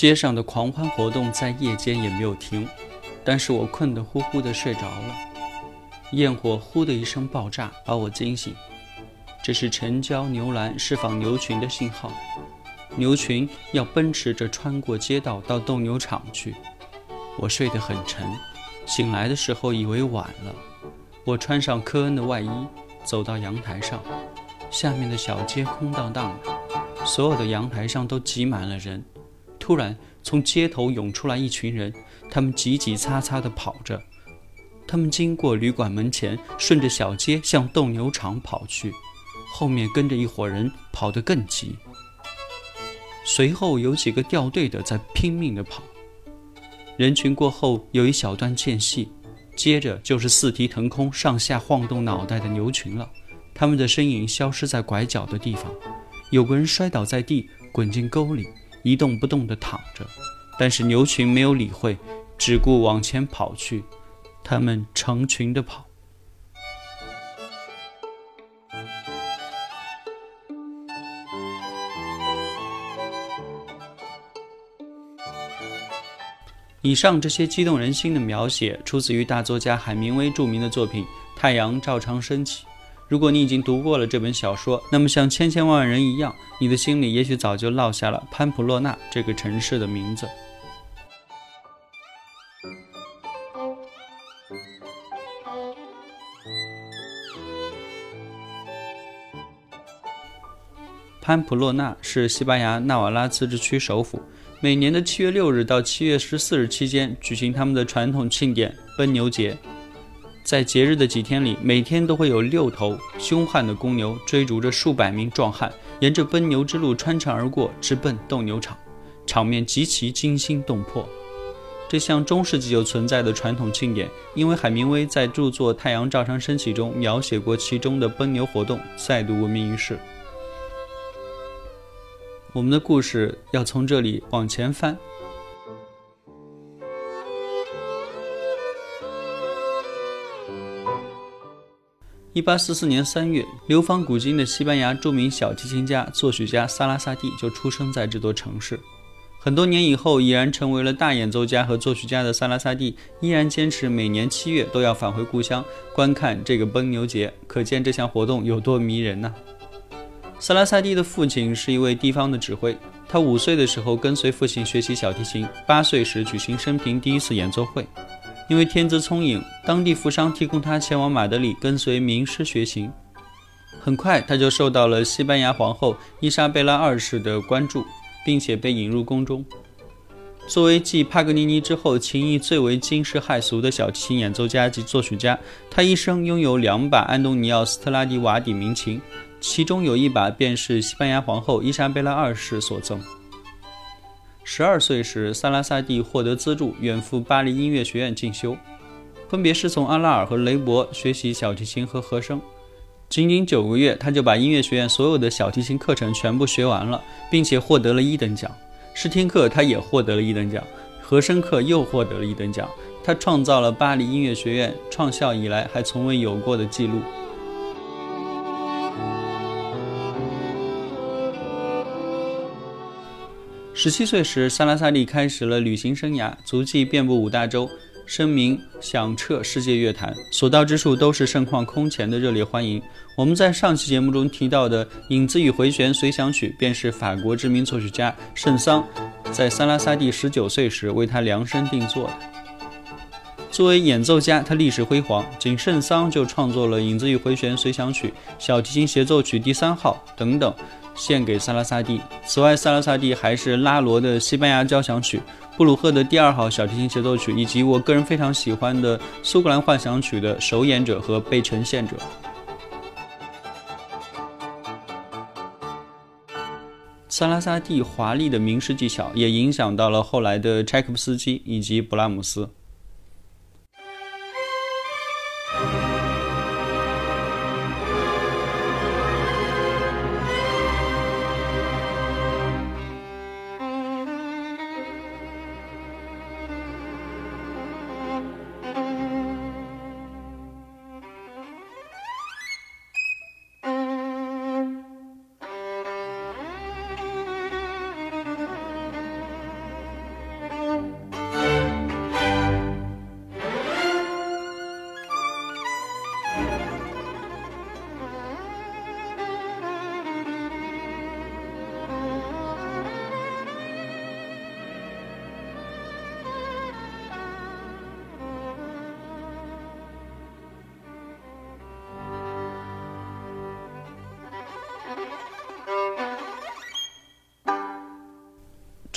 街上的狂欢活动在夜间也没有停，但是我困得呼呼的睡着了。焰火呼的一声爆炸，把我惊醒。这是城郊牛栏释放牛群的信号，牛群要奔驰着穿过街道到斗牛场去。我睡得很沉，醒来的时候以为晚了。我穿上科恩的外衣，走到阳台上，下面的小街空荡荡的，所有的阳台上都挤满了人。突然，从街头涌出来一群人，他们急急擦擦地跑着。他们经过旅馆门前，顺着小街向斗牛场跑去，后面跟着一伙人，跑得更急。随后有几个掉队的在拼命地跑。人群过后有一小段间隙，接着就是四蹄腾空、上下晃动脑袋的牛群了。他们的身影消失在拐角的地方，有个人摔倒在地，滚进沟里。一动不动地躺着，但是牛群没有理会，只顾往前跑去。他们成群地跑。以上这些激动人心的描写，出自于大作家海明威著名的作品《太阳照常升起》。如果你已经读过了这本小说，那么像千千万万人一样，你的心里也许早就落下了潘普洛纳这个城市的名字。潘普洛纳是西班牙纳瓦拉自治区首府，每年的七月六日到七月十四日期间举行他们的传统庆典——奔牛节。在节日的几天里，每天都会有六头凶悍的公牛追逐着数百名壮汉，沿着奔牛之路穿城而过，直奔斗牛场，场面极其惊心动魄。这项中世纪就存在的传统庆典，因为海明威在著作《太阳照常升起》中描写过其中的奔牛活动，再度闻名于世。我们的故事要从这里往前翻。一八四四年三月，流芳古今的西班牙著名小提琴家、作曲家萨拉萨蒂就出生在这座城市。很多年以后，已然成为了大演奏家和作曲家的萨拉萨蒂，依然坚持每年七月都要返回故乡观看这个奔牛节，可见这项活动有多迷人呢？萨拉萨蒂的父亲是一位地方的指挥，他五岁的时候跟随父亲学习小提琴，八岁时举行生平第一次演奏会。因为天资聪颖，当地富商提供他前往马德里跟随名师学琴。很快，他就受到了西班牙皇后伊莎贝拉二世的关注，并且被引入宫中。作为继帕格尼尼之后琴艺最为惊世骇俗的小提琴演奏家及作曲家，他一生拥有两把安东尼奥斯特拉迪瓦底名琴，其中有一把便是西班牙皇后伊莎贝拉二世所赠。十二岁时，萨拉萨蒂获得资助，远赴巴黎音乐学院进修，分别是从阿拉尔和雷伯学习小提琴和和声。仅仅九个月，他就把音乐学院所有的小提琴课程全部学完了，并且获得了一等奖。试听课他也获得了一等奖，和声课又获得了一等奖。他创造了巴黎音乐学院创校以来还从未有过的记录。十七岁时，萨拉萨蒂开始了旅行生涯，足迹遍布五大洲，声名响彻世界乐坛，所到之处都是盛况空前的热烈欢迎。我们在上期节目中提到的《影子与回旋随想曲》，便是法国知名作曲家圣桑在萨拉萨蒂十九岁时为他量身定做的。作为演奏家，他历史辉煌，仅圣桑就创作了《影子与回旋随想曲》《小提琴协奏曲第三号》等等。献给萨拉萨蒂。此外，萨拉萨蒂还是拉罗的西班牙交响曲、布鲁赫的第二号小提琴协奏曲，以及我个人非常喜欢的苏格兰幻想曲的首演者和被呈现者。萨拉萨蒂华丽的名师技巧也影响到了后来的柴可夫斯基以及布拉姆斯。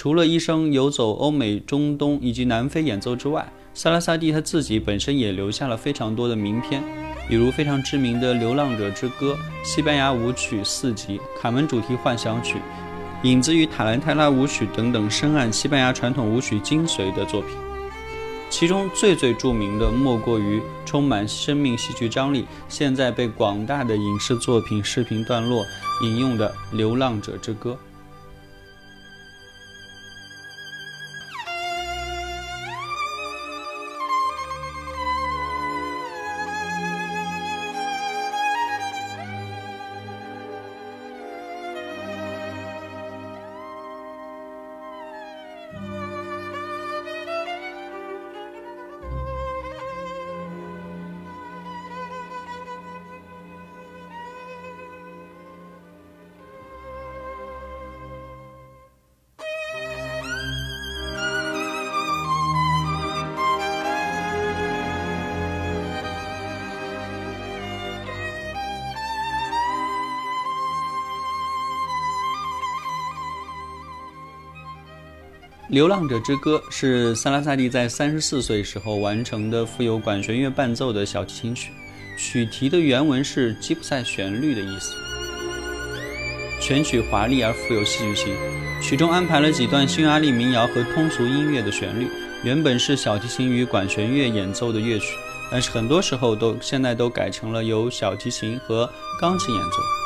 除了一生游走欧美、中东以及南非演奏之外，萨拉萨蒂他自己本身也留下了非常多的名篇，比如非常知名的《流浪者之歌》、西班牙舞曲四集、卡门主题幻想曲、影子与塔兰泰拉舞曲等等深谙西班牙传统舞曲精髓的作品。其中最最著名的莫过于充满生命戏剧张力、现在被广大的影视作品视频段落引用的《流浪者之歌》。《流浪者之歌》是萨拉萨蒂在三十四岁时候完成的富有管弦乐伴奏的小提琴曲，曲题的原文是吉普赛旋律的意思。全曲华丽而富有戏剧性，曲中安排了几段匈牙利民谣和通俗音乐的旋律，原本是小提琴与管弦乐演奏的乐曲，但是很多时候都现在都改成了由小提琴和钢琴演奏。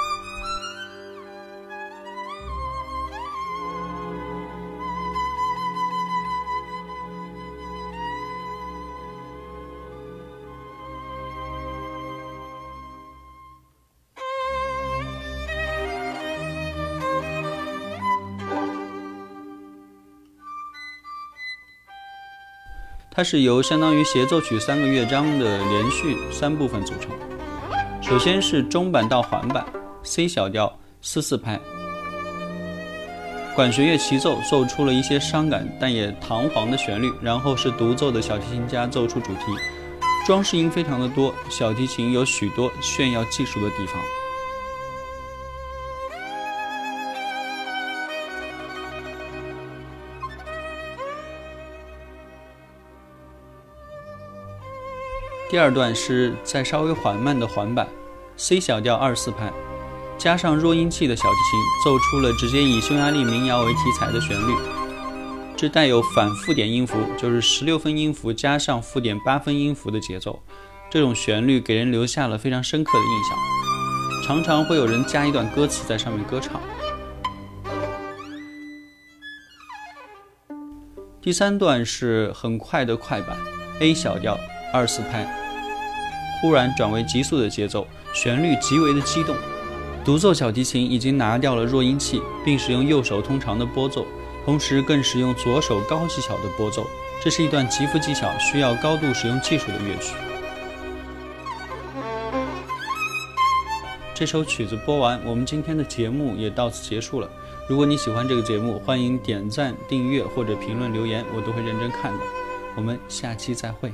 它是由相当于协奏曲三个乐章的连续三部分组成。首先是中板到缓板，C 小调四四拍，管弦乐齐奏，奏出了一些伤感但也堂皇的旋律。然后是独奏的小提琴家奏出主题，装饰音非常的多，小提琴有许多炫耀技术的地方。第二段是在稍微缓慢的缓板，C 小调二四拍，加上弱音器的小提琴，奏出了直接以匈牙利民谣为题材的旋律。这带有反复点音符，就是十六分音符加上附点八分音符的节奏。这种旋律给人留下了非常深刻的印象，常常会有人加一段歌词在上面歌唱。第三段是很快的快板，A 小调。二四拍，忽然转为急速的节奏，旋律极为的激动。独奏小提琴已经拿掉了弱音器，并使用右手通常的拨奏，同时更使用左手高技巧的拨奏。这是一段极富技巧、需要高度使用技术的乐曲。这首曲子播完，我们今天的节目也到此结束了。如果你喜欢这个节目，欢迎点赞、订阅或者评论留言，我都会认真看的。我们下期再会。